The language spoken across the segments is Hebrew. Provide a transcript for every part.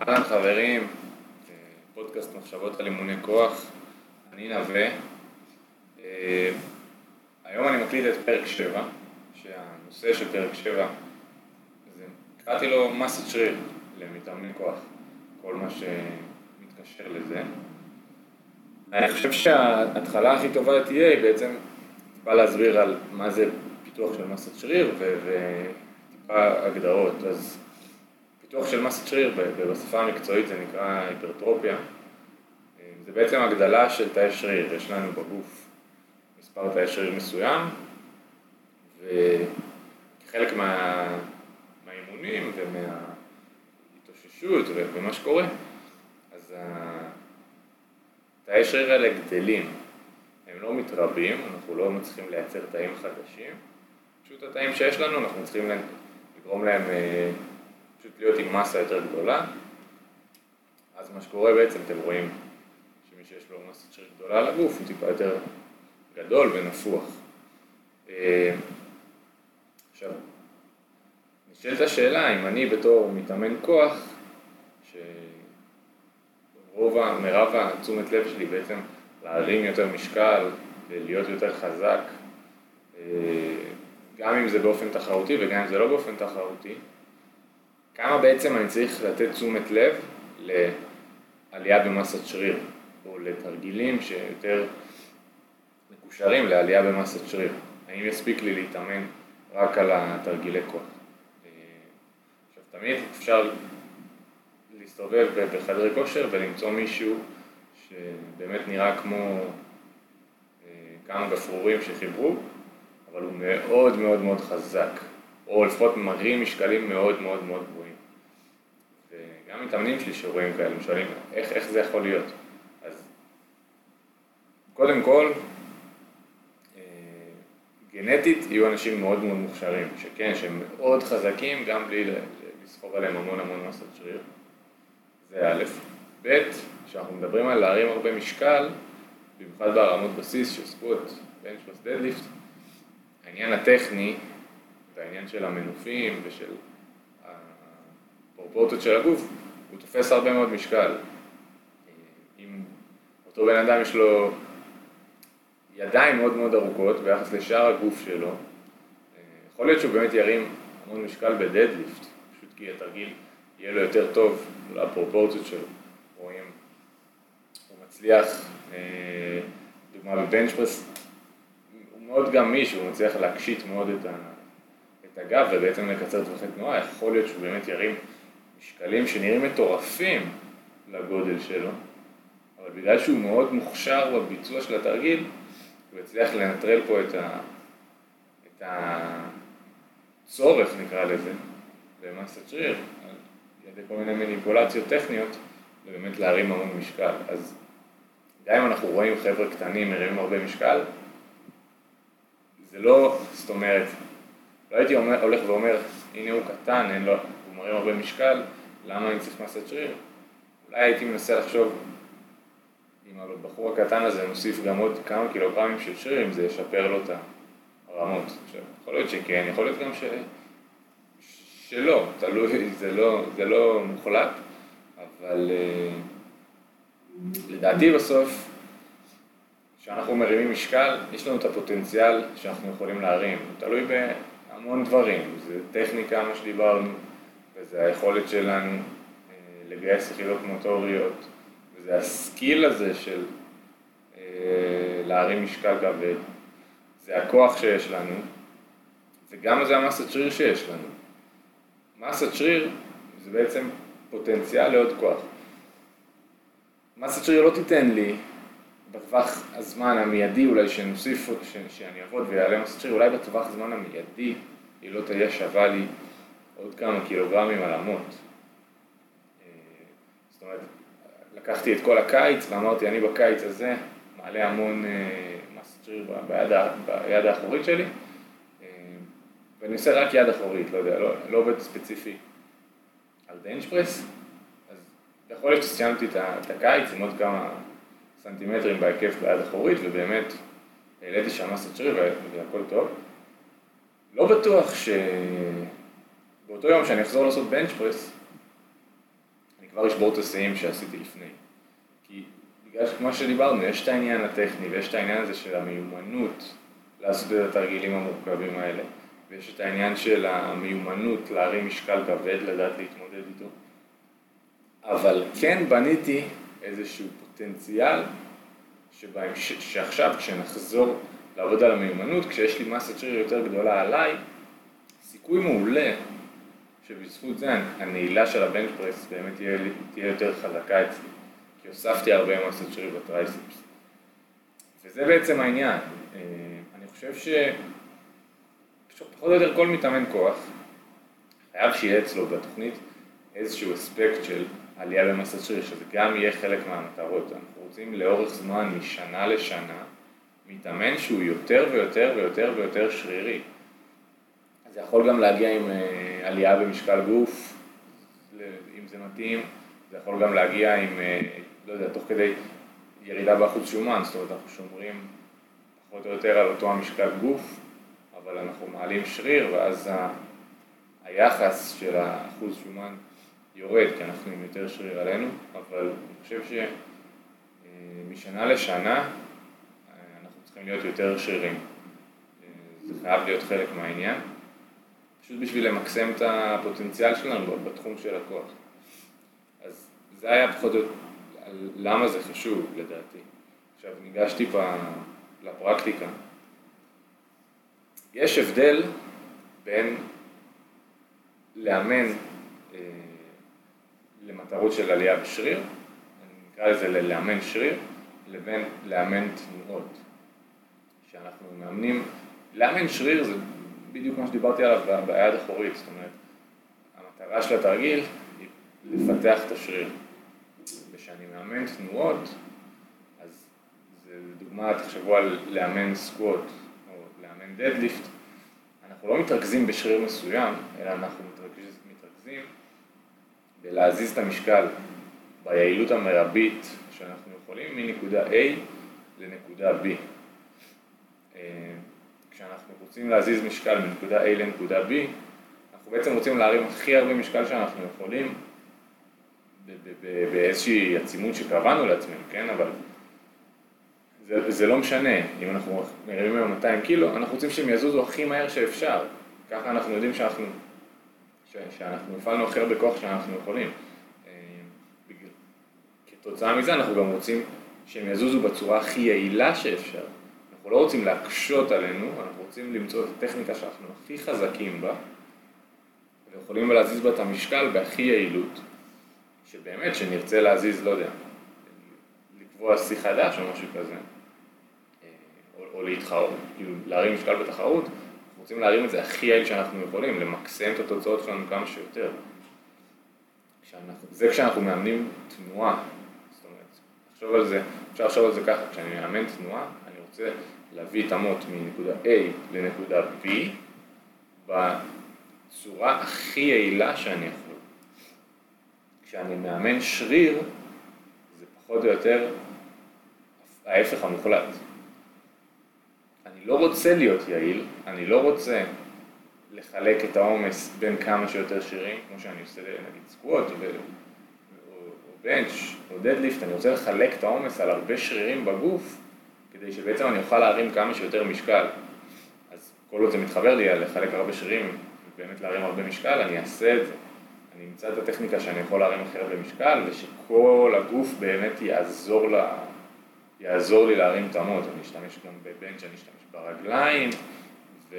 אהלן חברים, פודקאסט מחשבות על אימוני כוח, אני נווה. אה, היום אני מקליט את פרק 7, שהנושא של פרק 7, זה, קראתי לו מסת שריר למתאמני כוח, כל מה שמתקשר לזה. אני חושב שההתחלה הכי טובה תהיה היא בעצם טיפה להסביר על מה זה פיתוח של מסת שריר וטיפה הגדרות. אז פיתוח של מסת שריר, בשפה המקצועית זה נקרא היפרטרופיה. זה בעצם הגדלה של תאי שריר, יש לנו בגוף מספר תאי שריר מסוים, וכחלק מה, מהאימונים ומההתאוששות ומה שקורה, אז תאי שריר האלה גדלים, הם לא מתרבים, אנחנו לא מצליחים לייצר תאים חדשים, פשוט התאים שיש לנו, אנחנו צריכים לגרום להם אה, פשוט להיות עם מסה יותר גדולה. אז מה שקורה בעצם, אתם רואים שמי שיש לו מסה שריר גדולה על הגוף הוא טיפה יותר גדול ונפוח. אה, עכשיו, נשאלת השאלה אם אני בתור מתאמן כוח, שרוב, מרב התשומת לב שלי בעצם להרים יותר משקל, להיות יותר חזק, אה, גם אם זה באופן תחרותי וגם אם זה לא באופן תחרותי, כמה בעצם אני צריך לתת תשומת לב לעלייה במסת שריר, או לתרגילים שיותר מקושרים לעלייה במסת שריר. האם יספיק לי להתאמן רק על התרגילי כוח? עכשיו, תמיד אפשר להסתובב בחדרי כושר ולמצוא מישהו שבאמת נראה כמו אה, כמה גפרורים שחיברו, אבל הוא מאוד מאוד מאוד חזק, או לפחות מרים משקלים מאוד מאוד מאוד גבוהים. וגם מתאמנים שלי שרואים כאלה, שואלים איך, איך זה יכול להיות. אז קודם כל, אה, גנטית יהיו אנשים מאוד מאוד מוכשרים, שכן, שהם מאוד חזקים גם בלי לסחוב עליהם המון המון מסת שריר, זה א', ב', כשאנחנו מדברים על להרים הרבה משקל, במיוחד בהרמות בסיס של סקוט, בנצ'פרס דדליפט, העניין הטכני והעניין של המנופים ושל הפרופורציות של הגוף, הוא תופס הרבה מאוד משקל. אם אותו בן אדם יש לו ידיים מאוד מאוד ארוכות ביחס לשאר הגוף שלו, יכול להיות שהוא באמת ירים המון משקל בדדליפט, פשוט כי התרגיל יהיה לו יותר טוב לפרופורציות שלו. רואים, הוא מצליח, אה, דוגמה בבנצ'פרס, הוא מאוד גמיש, הוא מצליח להקשיט מאוד את, ה, הגב ובעצם לקצר טווחי תנועה, יכול להיות שהוא באמת ירים משקלים שנראים מטורפים לגודל שלו, אבל בגלל שהוא מאוד מוכשר בביצוע של התרגיל, הוא הצליח לנטרל פה את, ה, את הצורך, נקרא לזה, במסת שריר, על ידי כל מיני מניפולציות טכניות, ובאמת להרים המון משקל. אז גם אם אנחנו רואים חבר'ה קטנים מרימים הרבה משקל, זה לא, זאת אומרת, לא הייתי אומר, הולך ואומר, הנה הוא קטן, אין לו, הוא מרים הרבה משקל, למה אני צריך מסת שריר? אולי הייתי מנסה לחשוב, אם הבחור הקטן הזה נוסיף גם עוד כמה קילוגרמים של שריר, אם זה ישפר לו את הרמות. עכשיו, יכול להיות שכן, יכול להיות גם ש... שלא, תלוי, זה לא, זה לא מוחלט, אבל uh, לדעתי בסוף, כשאנחנו מרימים משקל, יש לנו את הפוטנציאל שאנחנו יכולים להרים, תלוי בהמון דברים, זה טכניקה, מה שדיברנו, וזה היכולת שלנו uh, לגייס יחידות מוטוריות, וזה הסקיל הזה של uh, להרים משקל כבד, זה הכוח שיש לנו, וגם זה המסת שריר שיש לנו. מסת שריר זה בעצם פוטנציאל לעוד כוח. מסת שריר לא תיתן לי בטווח הזמן המיידי אולי שנוסיף, ש, שאני אעבוד ויעלה מסת שריר, אולי בטווח הזמן המיידי היא לא תהיה שווה לי עוד כמה קילוגרמים על המוט. אה, זאת אומרת, לקחתי את כל הקיץ ואמרתי אני בקיץ הזה מעלה המון אה, מסת שריר ביד, ביד האחורית שלי אה, ואני עושה רק יד אחורית, לא יודע, לא, לא עובד ספציפי על פרס, אז יכול להיות שסיימתי את הקיץ עם עוד כמה סנטימטרים בהיקף ביד אחורית, ובאמת העליתי שם מסת שריר והכל טוב. לא בטוח שבאותו יום שאני אחזור לעשות בנץ' פרס, אני כבר אשבור את השיאים שעשיתי לפני. כי בגלל שכמו שדיברנו, יש את העניין הטכני ויש את העניין הזה של המיומנות לעשות את התרגילים המורכבים האלה, ויש את העניין של המיומנות להרים משקל כבד, לדעת להתמודד איתו. אבל כן בניתי איזשהו פוטנציאל שבהמש... שעכשיו כשנחזור לעבוד על המיומנות, כשיש לי מסת שריר יותר גדולה עליי, סיכוי מעולה שבזכות זה הנעילה של הבנץ' פרס באמת תהיה, תהיה יותר חזקה אצלי, כי הוספתי הרבה מסת שריר בטרייספס. וזה בעצם העניין. אה, אני חושב ש... פחות או יותר כל מתאמן כוח חייב שיהיה אצלו בתוכנית איזשהו אספקט של עלייה במסת שריר, שזה גם יהיה חלק מהמטרות. אנחנו רוצים לאורך זמן, משנה לשנה, מתאמן שהוא יותר ויותר ויותר ויותר שרירי. זה יכול גם להגיע עם אה, עלייה במשקל גוף, אם זה מתאים, זה יכול גם להגיע עם, אה, לא יודע, תוך כדי ירידה באחוז שומן, זאת אומרת אנחנו שומרים פחות או יותר על אותו המשקל גוף, אבל אנחנו מעלים שריר ואז ה... היחס של האחוז שומן יורד, כי אנחנו עם יותר שריר עלינו, אבל אני חושב שמשנה לשנה אה, אנחנו צריכים להיות יותר שרירים. זה חייב להיות חלק מהעניין. פשוט בשביל למקסם את הפוטנציאל שלנו בתחום של הכוח. אז זה היה פחות או יותר למה זה חשוב לדעתי. עכשיו ניגשתי פה לפרקטיקה. יש הבדל בין לאמן אה, למטרות של עלייה בשריר, נקרא לזה לאמן שריר, לבין לאמן תנועות. שאנחנו מאמנים, לאמן שריר זה בדיוק כמו שדיברתי עליו ביד אחורית, זאת אומרת, המטרה של התרגיל היא לפתח את השריר. וכשאני מאמן תנועות, אז זה דוגמה, תחשבו על לאמן סקווט או לאמן דדליפט, אנחנו לא מתרכזים בשריר מסוים, אלא אנחנו מתרכז, מתרכזים בלהזיז את המשקל ביעילות המרבית שאנחנו יכולים מנקודה A לנקודה B. אה, כשאנחנו רוצים להזיז משקל מנקודה A לנקודה B, אנחנו בעצם רוצים להרים הכי הרבה משקל שאנחנו יכולים באיזושהי עצימות שקבענו לעצמנו, כן? אבל זה, זה לא משנה, אם אנחנו מרימים היום 200 קילו, אנחנו רוצים שהם יזוזו הכי מהר שאפשר. ככה אנחנו יודעים שאנחנו, שאנחנו הפעלנו הכי הרבה כוח שאנחנו יכולים. אה, כתוצאה מזה אנחנו גם רוצים שהם יזוזו בצורה הכי יעילה שאפשר. אנחנו לא רוצים להקשות עלינו, אנחנו רוצים למצוא את הטכניקה שאנחנו הכי חזקים בה, ויכולים להזיז בה את המשקל בהכי יעילות, שבאמת, שנרצה להזיז, לא יודע, לקבוע שיא חדש או משהו כזה, אה, או, או להתחרות, כאילו להרים משקל בתחרות, רוצים להרים את זה הכי יעיל שאנחנו יכולים, למקסם את התוצאות שלנו כמה שיותר. כשאנחנו, זה כשאנחנו מאמנים תנועה, זאת אומרת, לחשוב על זה, אפשר לחשוב על זה ככה, כשאני מאמן תנועה, רוצה להביא את אמות מנקודה A לנקודה B בצורה הכי יעילה שאני יכול. כשאני מאמן שריר, זה פחות או יותר ההפך המוחלט. אני לא רוצה להיות יעיל, אני לא רוצה לחלק את העומס בין כמה שיותר שרירים, כמו שאני עושה נגיד סקווט או, או בנץ' או דדליפט, אני רוצה לחלק את העומס על הרבה שרירים בגוף כדי שבעצם אני אוכל להרים כמה שיותר משקל. אז כל עוד זה מתחבר לי על לחלק הרבה שרירים ובאמת להרים הרבה משקל, אני אעשה את זה. אני אמצא את הטכניקה שאני יכול להרים הכי הרבה משקל ושכל הגוף באמת יעזור, יעזור לי להרים את המות. אני אשתמש גם בבנץ', אני אשתמש ברגליים ו...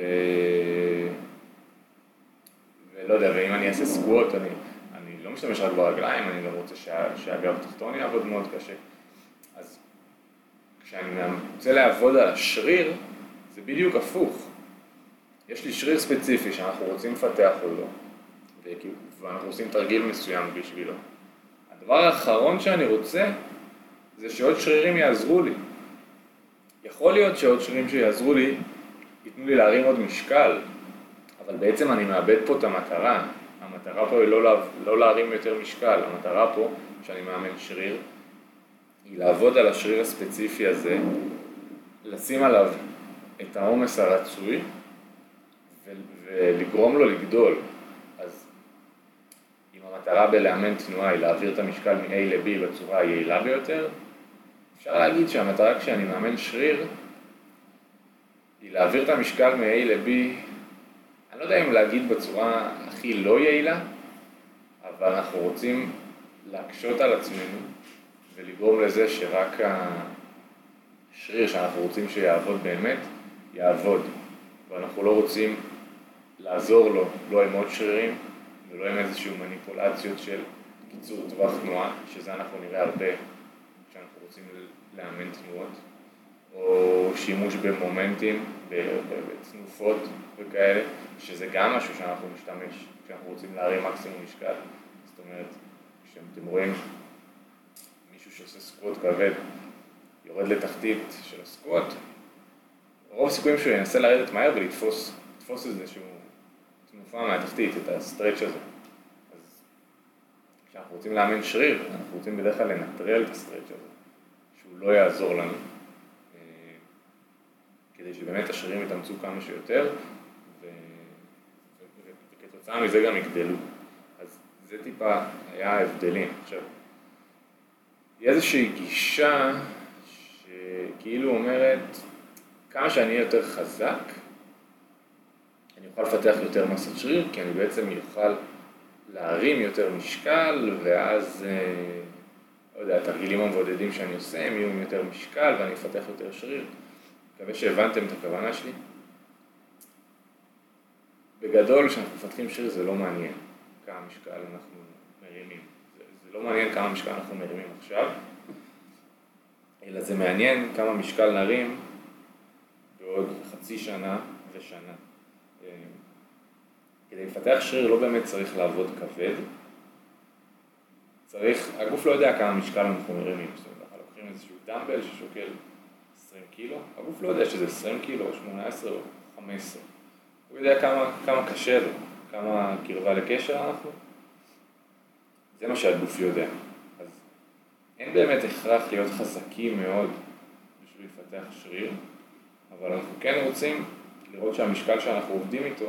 ולא יודע, ואם אני אעשה סקווט, אני, אני לא משתמש רק ברגליים, אני גם רוצה שה, שהגב התחתון יעבוד מאוד קשה. אז כשאני רוצה לעבוד על השריר, זה בדיוק הפוך. יש לי שריר ספציפי שאנחנו רוצים לפתח אותו, ואנחנו עושים תרגיל מסוים בשבילו. הדבר האחרון שאני רוצה, זה שעוד שרירים יעזרו לי. יכול להיות שעוד שרירים שיעזרו לי, ייתנו לי להרים עוד משקל, אבל בעצם אני מאבד פה את המטרה. המטרה פה היא לא, לה, לא להרים יותר משקל, המטרה פה, שאני מאמן שריר, היא לעבוד על השריר הספציפי הזה, לשים עליו את העומס הרצוי ולגרום לו לגדול. המטרה בלאמן תנועה היא להעביר את המשקל מ-A ל-B בצורה היעילה ביותר, אפשר להגיד שהמטרה כשאני מאמן שריר היא להעביר את המשקל מ-A ל-B, אני לא יודע אם להגיד בצורה הכי לא יעילה, אבל אנחנו רוצים להקשות על עצמנו ולגרום לזה שרק השריר שאנחנו רוצים שיעבוד באמת, יעבוד. ואנחנו לא רוצים לעזור לו, לא עם עוד שרירים ולא עם איזשהו מניפולציות של קיצור טווח תנועה, שזה אנחנו נראה הרבה כשאנחנו רוצים לאמן תנועות, או שימוש במומנטים, בתנופות וכאלה, שזה גם משהו שאנחנו נשתמש כשאנחנו רוצים להרים מקסימום משקל. זאת אומרת, כשאתם רואים מישהו שעושה squat כבד, יורד לתחתית של ה squat, רוב הסיכויים שהוא ינסה לרדת מהר ולתפוס איזשהו תנופה מהתחתית, את ה stretch הזה. אז כשאנחנו רוצים לאמן שריר, אנחנו רוצים בדרך כלל לנטרל את ה stretch הזה, שהוא לא יעזור לנו, אה, כדי שבאמת השרירים יתאמצו כמה שיותר, וכתוצאה מזה גם יגדלו. אז זה טיפה היה ההבדלים. עכשיו, היא איזושהי גישה שכאילו אומרת, כמה שאני אהיה יותר חזק, אני אוכל לפתח יותר מסת שריר, כי אני בעצם אוכל להרים יותר משקל, ואז, אה, לא יודע, התרגילים המבודדים שאני עושה, הם יהיו עם יותר משקל ואני אפתח יותר שריר. מקווה שהבנתם את הכוונה שלי. בגדול, כשאנחנו מפתחים שריר זה לא מעניין כמה משקל אנחנו מרימים. זה, זה לא מעניין כמה משקל אנחנו מרימים עכשיו, אלא זה מעניין כמה משקל נרים בעוד חצי שנה ושנה. כדי לפתח שריר לא באמת צריך לעבוד כבד, צריך, הגוף לא יודע כמה משקל אנחנו מרימים, זאת אומרת, אנחנו לוקחים איזשהו דמבל ששוקל 20 קילו, הגוף לא יודע שזה 20 קילו או 18 או 15, הוא יודע כמה, כמה קשה לו, כמה קרבה לקשר אנחנו, זה מה שהגוף יודע. אז אין באמת הכרח להיות חזקים מאוד בשביל לפתח שריר, אבל אנחנו כן רוצים לראות שהמשקל שאנחנו עובדים איתו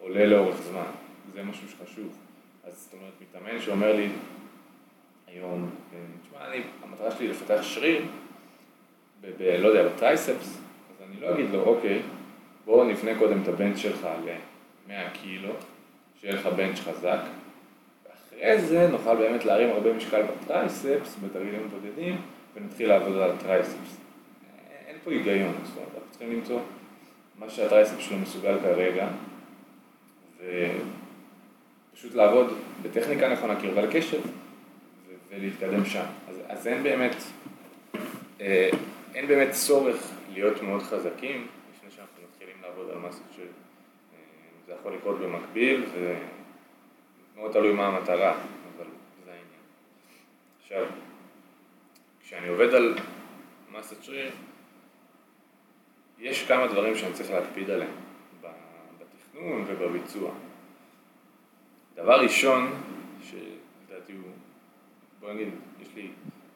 עולה לאורך זמן, זה משהו שחשוב. אז זאת אומרת, מתאמן שאומר לי היום, תשמע, אני, המטרה שלי לפתח שריר, ב, ב, לא יודע, ב triceps, אז אני לא אגיד לו, אוקיי, בואו נבנה קודם את ה bench שלך ל-100 קילו, שיהיה לך bench חזק, ואחרי זה נוכל באמת להרים הרבה משקל ב triceps, בתרגילים בודדים, ונתחיל לעבוד על ה triceps. אין פה היגיון, זאת אומרת, אנחנו צריכים למצוא מה שה triceps שלו מסוגל כרגע, ופשוט לעבוד בטכניקה נכונה, קרבה לקשב, ולהתקדם שם. אז, אז אין באמת, אה, אין באמת צורך להיות מאוד חזקים לפני שאנחנו מתחילים לעבוד על מסות שזה אה, יכול לקרות במקביל, ומאוד תלוי מה המטרה, אבל זה העניין. עכשיו, כשאני עובד על מסת שריר, יש כמה דברים שאני צריך להקפיד עליהם בתכנון ובביצוע. דבר ראשון, שלדעתי הוא, בוא נגיד, יש לי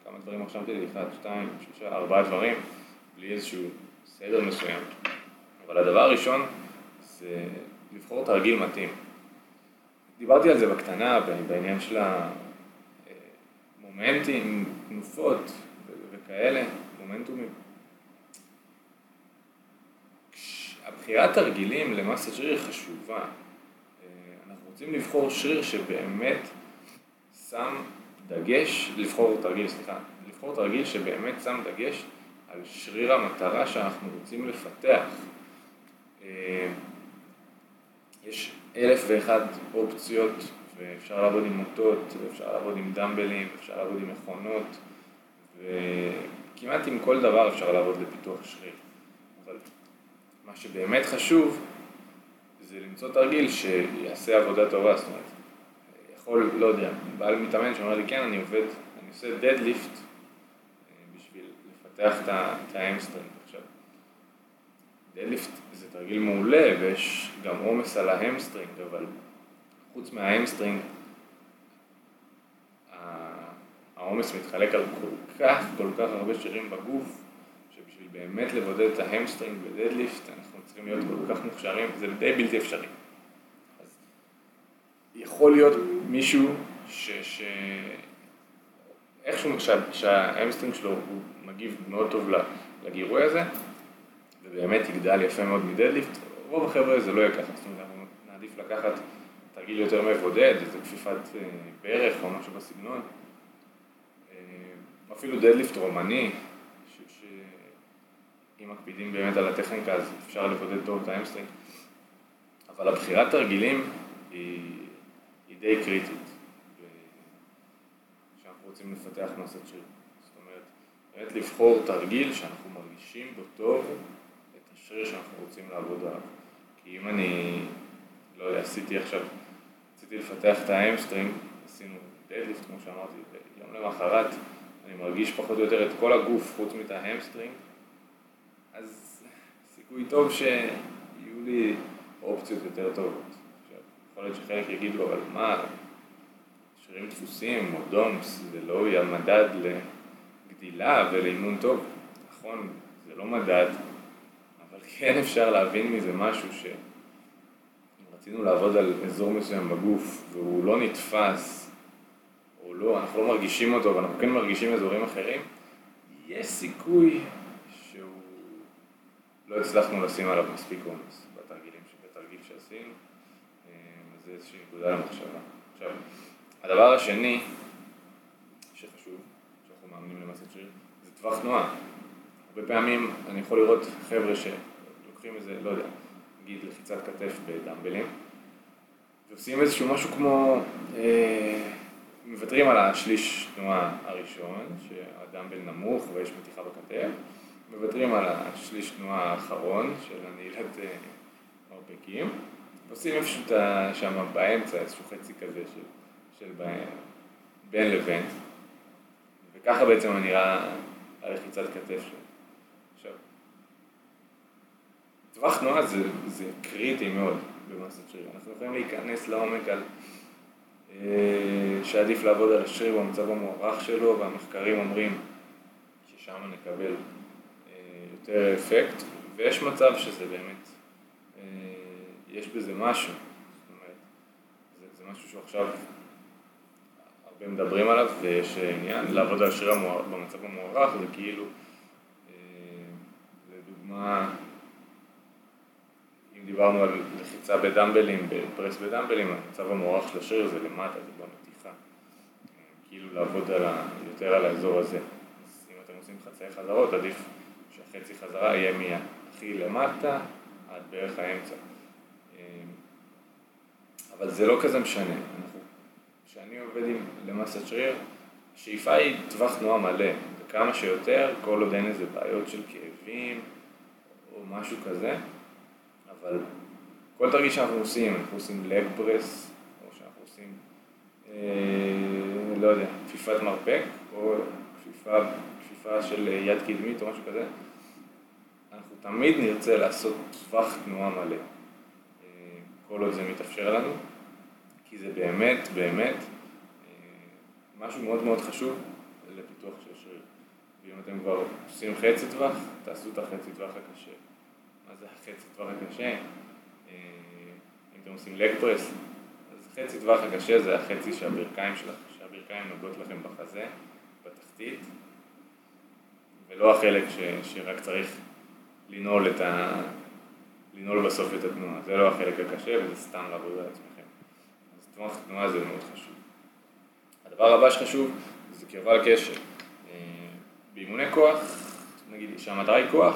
כמה דברים עכשיו שלי, אחד, שתיים, שלושה, ארבעה דברים, בלי איזשהו סדר מסוים. אבל הדבר הראשון זה לבחור תרגיל מתאים. דיברתי על זה בקטנה, בעניין של המומנטים, תנופות וכאלה, מומנטומים. הבחירת תרגילים למסת שריר חשובה. אה, אנחנו רוצים לבחור שריר שבאמת שם דגש, לבחור תרגיל, סליחה, לבחור תרגיל שבאמת שם דגש על שריר המטרה שאנחנו רוצים לפתח. אה, יש אלף ואחד אופציות ואפשר לעבוד עם מוטות, אפשר לעבוד עם דמבלים, אפשר לעבוד עם מכונות וכמעט עם כל דבר אפשר לעבוד לפיתוח שריר. מה שבאמת חשוב זה למצוא תרגיל שיעשה עבודה טובה, זאת אומרת, יכול, לא יודע, בא מתאמן שאומר לי כן, אני עובד, אני עושה deadlift אה, בשביל לפתח את ה hamstring. עכשיו, deadlift זה תרגיל מעולה ויש גם עומס על ה hamstring, אבל חוץ מה hamstring העומס מתחלק על כל כך, כל כך הרבה שרירים בגוף, באמת לבודד את ה hamstring ב deadlift, אנחנו צריכים להיות כל כך מוכשרים, זה די בלתי אפשרי. אז יכול להיות מישהו ש... ש... איכשהו שה hamstring שלו הוא מגיב מאוד טוב לגירוי הזה, ובאמת יגדל יפה מאוד מ deadlift, רוב החבר'ה זה לא יהיה ככה, זאת אומרת, נעדיף לקחת תרגיל יותר מבודד, איזה כפיפת אה, ברך או משהו בסגנון, אה, אפילו deadlift רומני, שאם מקפידים באמת על הטכניקה אז אפשר לבודד טוב את ה hamstring, אבל הבחירת תרגילים היא, היא די קריטית. רוצים לפתח מסת שריר. זאת אומרת, באמת לבחור תרגיל שאנחנו מרגישים בו טוב את השריר שאנחנו רוצים לעבוד עליו. כי אם אני, לא יודע, עשיתי עכשיו, רציתי לפתח את ה hamstring, עשינו deadlift כמו שאמרתי, ויום למחרת אני מרגיש פחות או יותר את כל הגוף חוץ מאת ה hamstring, אז סיכוי טוב שיהיו לי אופציות יותר טובות. יכול להיות שחלק יגידו, אבל מה, שרירים תפוסים או DOMS, זה לא יהיה מדד לגדילה ולאימון טוב. נכון, זה לא מדד, אבל כן אפשר להבין מזה משהו ש... רצינו לעבוד על אזור מסוים בגוף והוא לא נתפס, או לא, אנחנו לא מרגישים אותו, ואנחנו כן מרגישים אזורים אחרים, יש סיכוי לא הצלחנו לשים עליו מספיק עומס בתרגילים, בתרגיל שעשינו, אה, זה איזושהי נקודה למחשבה. עכשיו, הדבר השני שחשוב, שאנחנו מאמנים למסת שריר, זה טווח תנועה. הרבה פעמים אני יכול לראות חבר'ה שלוקחים איזה, לא יודע, נגיד לחיצת כתף בדמבלים, ועושים איזשהו משהו כמו, אה, מוותרים על השליש תנועה הראשון, שהדמבל נמוך ויש מתיחה בכתף, מוותרים על השליש תנועה האחרון של הנעילת אה, מרפקים, ועושים איפשהו שם באמצע איזשהו חצי כזה של של בין לבין, וככה בעצם נראה הלחיצת כתף שלו. עכשיו, טווח תנועה זה, זה קריטי מאוד במסת שריר. אנחנו יכולים להיכנס לעומק על אה, שעדיף לעבוד על השריר במצב המוערך שלו, והמחקרים אומרים ששם נקבל יותר אפקט, ויש מצב שזה באמת, אה, יש בזה משהו. זאת אומרת, זה, זה משהו שעכשיו ומדברים עליו ויש עניין, לעבוד על שריר במצב המוערך זה כאילו, אה, לדוגמה, אם דיברנו על לחיצה בדמבלים, בפרס בדמבלים, המצב המוערך של השריר זה למטה, זה במתיחה, כאילו לעבוד על ה, יותר על האזור הזה. אז אם אתם עושים חצאי חזרות, עדיף שהחצי חזרה יהיה מהכי למטה עד בערך האמצע. אה, אבל זה לא כזה משנה, כשאני עובד עם למסת שריר, השאיפה היא טווח תנועה מלא, וכמה שיותר, כל עוד אין איזה בעיות של כאבים או משהו כזה, אבל כל תרגיל שאנחנו עושים, אנחנו עושים לג פרס, או שאנחנו עושים, אה, לא יודע, כפיפת מרפק, או כפיפה, כפיפה של יד קדמית או משהו כזה, אנחנו תמיד נרצה לעשות טווח תנועה מלא, אה, כל עוד זה מתאפשר לנו. כי זה באמת, באמת, אה, משהו מאוד מאוד חשוב לפיתוח של שריר. ואם אתם כבר עושים חצי טווח, תעשו את החצי טווח הקשה. מה זה החצי טווח הקשה? אה, אם אתם עושים לג פרס, אז חצי טווח הקשה זה החצי שהברכיים שלך, שהברכיים נוגעות לכם בחזה, בתחתית, ולא החלק ש, שרק צריך לנעול את ה... לנעול בסוף את התנועה. זה לא החלק הקשה וזה סתם לעבוד על עצמכם. טווח תנועה זה מאוד חשוב. הדבר הבא שחשוב זה קרבה לקשר. אה, באימוני כוח, נגיד שהמטרה היא כוח,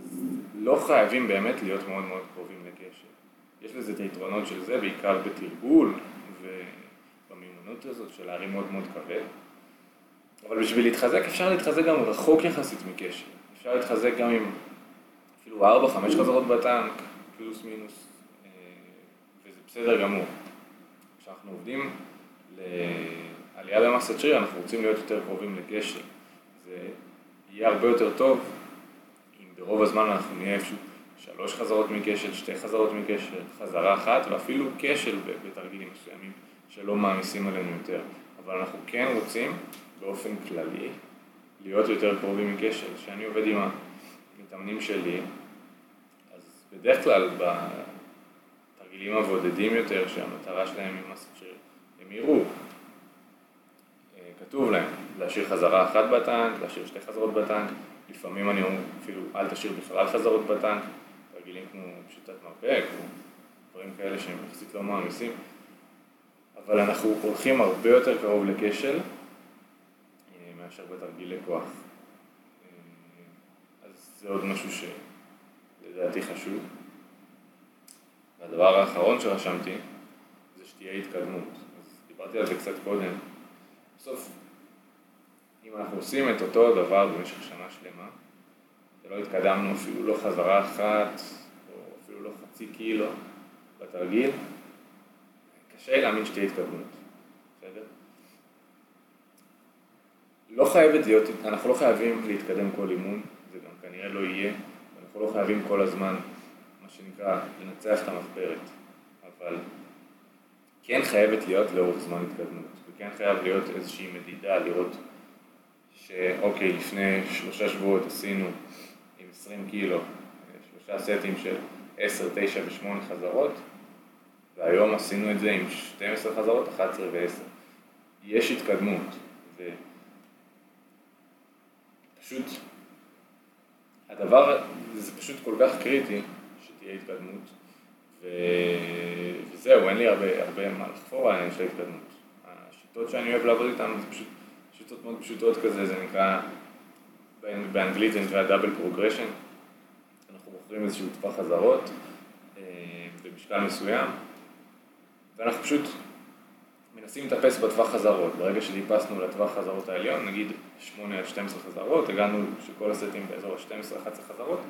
אז לא חייבים באמת להיות מאוד מאוד קרובים לקשר. יש לזה את היתרונות של זה, בעיקר בתרגול ובמיומנות הזאת של להרים מאוד מאוד כבד. אבל בשביל להתחזק אפשר להתחזק גם רחוק יחסית מקשר. אפשר להתחזק גם עם אפילו 4-5 חזרות בטנק, פלוס מינוס, אה, וזה בסדר גמור. כשאנחנו עובדים לעלייה במסת שריר, אנחנו רוצים להיות יותר קרובים לגשר. זה יהיה הרבה יותר טוב אם ברוב הזמן אנחנו נהיה איפשהו שלוש חזרות מכשל, שתי חזרות מכשל, חזרה אחת ואפילו כשל בתרגילים מסוימים שלא מעמיסים עלינו יותר. אבל אנחנו כן רוצים באופן כללי להיות יותר קרובים מכשל. כשאני עובד עם המתאמנים שלי, בדרך כלל התרגילים הבודדים יותר, שהמטרה שלהם היא מסת שריר, הם יראו, אה, כתוב להם להשאיר חזרה אחת בטנק, להשאיר שתי חזרות בטנק, לפעמים אני אומר אפילו אל תשאיר בכלל חזרות בטנק, תרגילים כמו פשיטת מרפק, או דברים כאלה שהם יחסית לא מעמיסים, אבל אנחנו הולכים הרבה יותר קרוב לכשל אה, מאשר בתרגילי כוח. אה, אז זה עוד משהו שלדעתי חשוב. והדבר האחרון שרשמתי זה שתהיה התקדמות. אז דיברתי על זה קצת קודם. בסוף, אם אנחנו עושים את אותו דבר במשך שנה שלמה, ולא התקדמנו אפילו לא חזרה אחת, או אפילו לא חצי קילו בתרגיל, קשה להאמין שתהיה התקדמות, בסדר? לא חייבת להיות, אנחנו לא חייבים להתקדם כל אימון, זה גם כנראה לא יהיה, אנחנו לא חייבים כל הזמן, מה שנקרא, לנצח את המחברת, אבל כן חייבת להיות לאורך זמן התקדמות, וכן חייב להיות איזושהי מדידה, לראות שאוקיי, לפני שלושה שבועות עשינו עם 20 קילו, שלושה סטים של 10, 9 ו-8 חזרות, והיום עשינו את זה עם 12 חזרות, 11 ו-10. יש התקדמות, ופשוט, הדבר, זה פשוט כל כך קריטי שתהיה התקדמות, ו... וזהו, אין לי הרבה, הרבה מה לחפור על העניין של ההתקדמות. השיטות שאני אוהב לעבוד איתן זה פשוט שיטות מאוד פשוטות כזה, זה נקרא, באנגלית זה נקרא double progression. אנחנו בוחרים איזשהו טווח חזרות אה, במשקל מסוים, ואנחנו פשוט מנסים לטפס בטווח חזרות. ברגע שטיפסנו לטווח חזרות העליון, נגיד 8 עד 12 חזרות, הגענו שכל הסטים באזור ה-12-11 חזרות,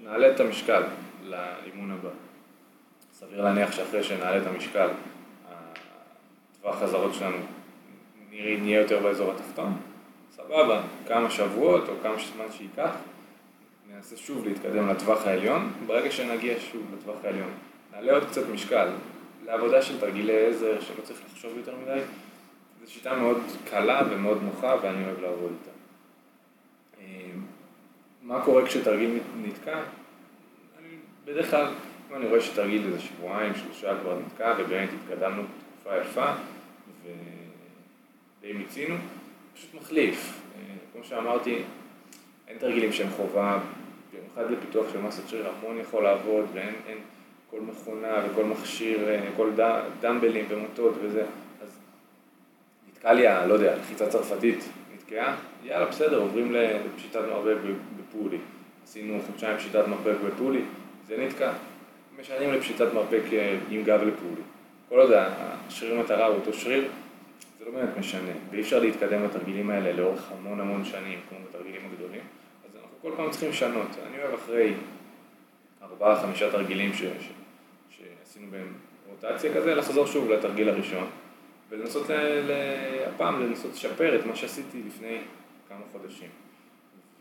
נעלה את המשקל לאימון הבא. סביר להניח שאחרי שנעלה את המשקל, הטווח חזרות שלנו נהיה יותר באזור התחתון, סבבה, כמה שבועות או כמה זמן שייקח, ננסה שוב להתקדם לטווח העליון, ברגע שנגיע שוב לטווח העליון, נעלה עוד קצת משקל, לעבודה של תרגילי עזר שלא צריך לחשוב יותר מדי, זו שיטה מאוד קלה ומאוד נוחה ואני אוהב לעבוד איתה. אה, מה קורה כשתרגיל נתקע? אני בדרך כלל, אם אני רואה שתרגיל איזה שבועיים, שלושה כבר נתקע ובאמת התקדמנו בתקופה יפה ודי מיצינו, פשוט מחליף. אה, כמו שאמרתי, אין תרגילים שהם חובה, במיוחד לפיתוח של מסת שריר, המון יכול לעבוד ואין אין, כל מכונה וכל מכשיר, אה, כל דמבלים ומוטות וזה, אז נתקע לי, לא יודע, לחיצה צרפתית נתקעה, יאללה בסדר, עוברים לפשיטת מרפק בפולי. עשינו חודשיים פשיטת מרפק בפולי, זה נתקע. משנים לפשיטת מרפק עם גב לפולי. כל עוד השריר מטרה הוא אותו שריר, זה לא באמת משנה, ואי אפשר להתקדם בתרגילים האלה לאורך המון המון שנים, כמו בתרגילים הגדולים, אז אנחנו כל פעם צריכים לשנות. אני אוהב אחרי ארבעה, חמישה תרגילים ש, ש, שעשינו בהם רוטציה כזה, לחזור שוב לתרגיל הראשון, ולנסות, ל, ל, הפעם לנסות לשפר את מה שעשיתי לפני כמה חודשים.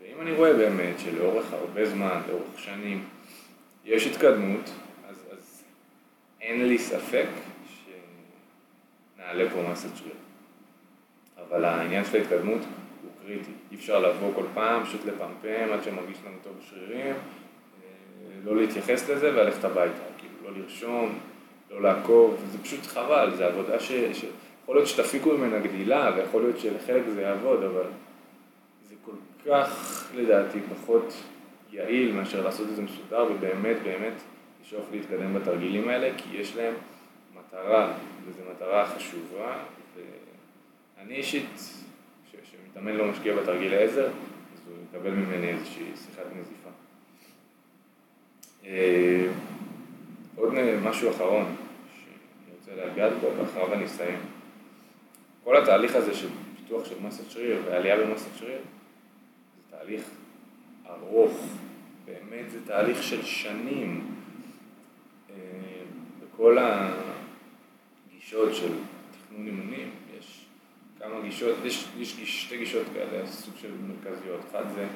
ואם אני רואה באמת שלאורך הרבה זמן, לאורך שנים, יש התקדמות, אז, אז אין לי ספק שנעלה פה מסת שריר. אבל העניין של ההתקדמות הוא קריטי. אי אפשר לבוא כל פעם, פשוט לפמפם עד שמרגיש לנו טוב בשרירים, לא להתייחס לזה וללכת הביתה, כאילו לא לרשום, לא לעקוב, זה פשוט חבל, זה עבודה ש... ש... יכול להיות שתפיקו ממנה גדילה ויכול להיות שלחלק זה יעבוד, אבל זה כל כך לדעתי פחות יעיל מאשר לעשות את זה מסודר ובאמת באמת לשאוף להתקדם בתרגילים האלה כי יש להם מטרה וזו מטרה חשובה ואני אישית, שמתאמן לא משקיע בתרגילי עזר, אז הוא יקבל ממני איזושהי שיחת נזיפה. אה, עוד משהו אחרון שאני רוצה לגעת בו, ואחריו אני אסיים. כל התהליך הזה של פיתוח של מסת שריר ועלייה במסת שריר זה תהליך ארוך, באמת זה תהליך של שנים. אה, בכל הגישות של תכנון אימונים יש כמה גישות, יש, יש שתי גישות כאלה, סוג של מרכזיות. אחד זה אה,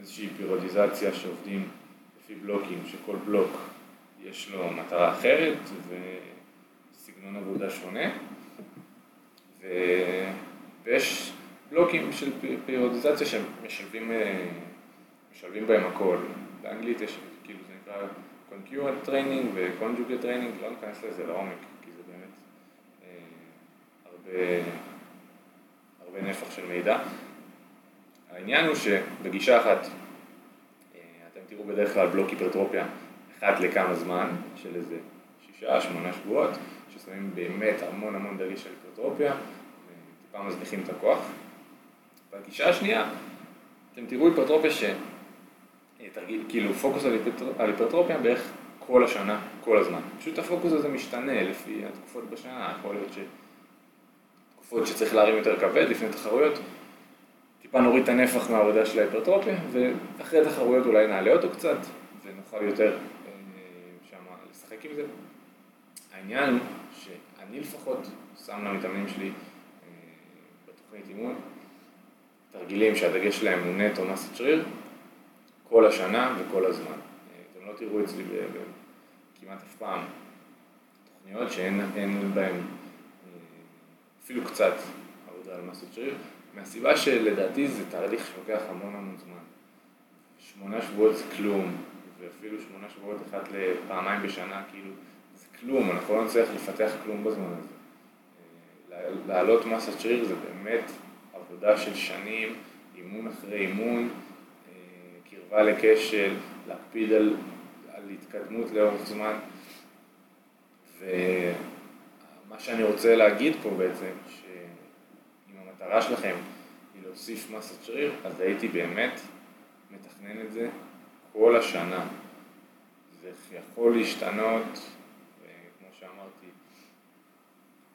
איזושהי פירודיזציה שעובדים לפי בלוקים, שכל בלוק יש לו מטרה אחרת וסגנון עבודה שונה, ו... ויש בלוקים של פירודיזציה שמשלבים משלבים בהם הכל. באנגלית יש, כאילו זה נקרא concurrent training ו-conjugate training, לא ניכנס לזה לעומק, כי זה באמת אה, הרבה, הרבה נפח של מידע. העניין הוא שבגישה אחת, אה, תראו בדרך כלל בלוק היפרטרופיה אחת לכמה זמן, של איזה שישה, שמונה שבועות, ששמים באמת המון המון דגש על היפרטרופיה, וטיפה מזניחים את הכוח. והגישה השנייה, אתם תראו היפרטרופיה ש... תרגיל, כאילו פוקוס על, היפרטרופיה, על היפרטרופיה בערך כל השנה, כל הזמן. פשוט הפוקוס הזה משתנה לפי התקופות בשנה, יכול להיות שתקופות שצריך להרים יותר כבד לפני תחרויות, טיפה נוריד את הנפח מהעבודה של ההיפרטרופיה, ואחרי תחרויות אולי נעלה אותו קצת, ונוכל יותר אה, שם לשחק עם זה. העניין הוא שאני לפחות שם למתאמנים שלי אה, בתוכנית אימון תרגילים שהדגש שלהם הוא נטו מסת שריר כל השנה וכל הזמן. אה, אתם לא תראו אצלי כמעט אף פעם תוכניות שאין בהן אפילו קצת עבודה על מסת שריר, מהסיבה שלדעתי זה תהליך שלוקח המון המון זמן. שמונה שבועות זה כלום, ואפילו שמונה שבועות אחת לפעמיים בשנה, כאילו, זה כלום, אנחנו לא נצליח לפתח כלום בזמן הזה. אה, להעלות מסת שריר זה באמת עבודה של שנים, אימון אחרי אימון, אה, קרבה לכשל, להקפיד על, על התקדמות לאורך זמן. ומה שאני רוצה להגיד פה בעצם, שאם המטרה שלכם היא להוסיף מסת שריר, אז הייתי באמת מתכנן את זה כל השנה. זה יכול להשתנות, כמו שאמרתי,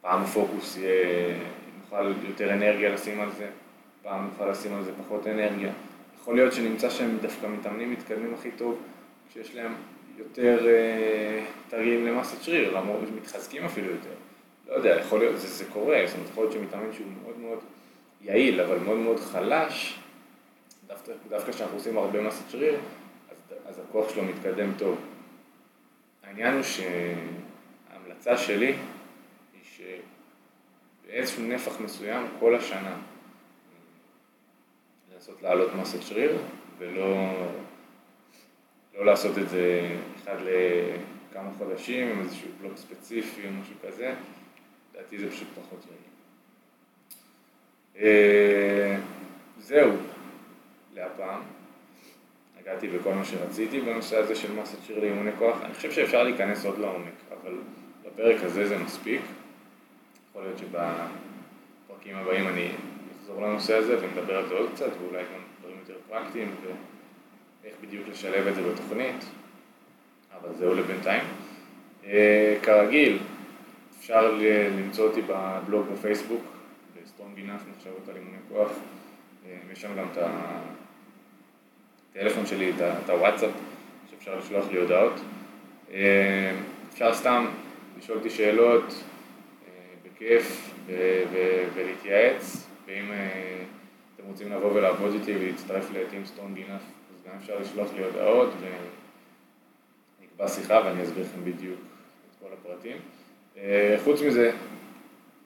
פעם הפוקוס יהיה, נוכל יותר אנרגיה לשים על זה, פעם נוכל לשים על זה פחות אנרגיה. יכול להיות שנמצא שהם דווקא מתאמנים מתקדמים הכי טוב, כשיש להם יותר אה, תרגילים למסת שריר, למרות שמתחזקים אפילו יותר. לא יודע, יכול להיות, זה, זה קורה, זאת אומרת, יכול להיות שמתאמן שהוא מאוד מאוד יעיל, אבל מאוד מאוד חלש, דווקא, דווקא כשאנחנו עושים הרבה מסת שריר, אז, אז הכוח שלו מתקדם טוב. העניין הוא שההמלצה שלי היא שבאיזשהו נפח מסוים כל השנה לנסות להעלות מסת שריר ולא לא לעשות את זה אחד לכמה חודשים עם איזשהו בלוק ספציפי או משהו כזה, לדעתי זה פשוט פחות יעיל. אה, זהו, להפעם. הגעתי בכל מה שרציתי בנושא הזה של מסת שיר לאימוני כוח. אני חושב שאפשר להיכנס עוד לעומק, אבל בפרק הזה זה מספיק. יכול להיות שבפרקים הבאים אני אחזור לנושא הזה ונדבר על זה עוד קצת, ואולי גם דברים יותר פרקטיים, ואיך בדיוק לשלב את זה בתוכנית, אבל זהו לבינתיים. אה, כרגיל, אפשר למצוא אותי בבלוג בפייסבוק, ב Strong Enough מחשבות על אימוני כוח. אה, יש שם גם את הטלפון שלי, את הוואטסאפ, שאפשר לשלוח לי הודעות. אה, אפשר סתם לשאול אותי שאלות אה, בכיף ולהתייעץ, ואם אתם רוצים לבוא ולעבוד איתי ולהצטרף ל team Strong Enough, אז גם אפשר לשלוח לי הודעות ונקבע שיחה ואני אסביר לכם בדיוק את כל הפרטים. חוץ מזה,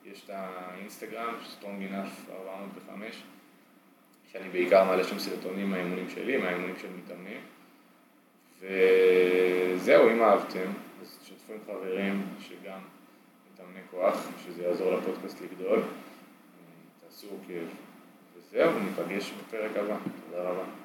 יש את האינסטגרם, Strong Enough 405, שאני בעיקר מעלה שם סרטונים מהאימונים שלי, מהאימונים של מתאמנים. וזהו, אם אהבתם, אז תשתפו עם חברים שגם מתאמני כוח, שזה יעזור לפודקאסט לגדול. תעשו כיף. וזהו, ניפגש בפרק הבא. תודה רבה.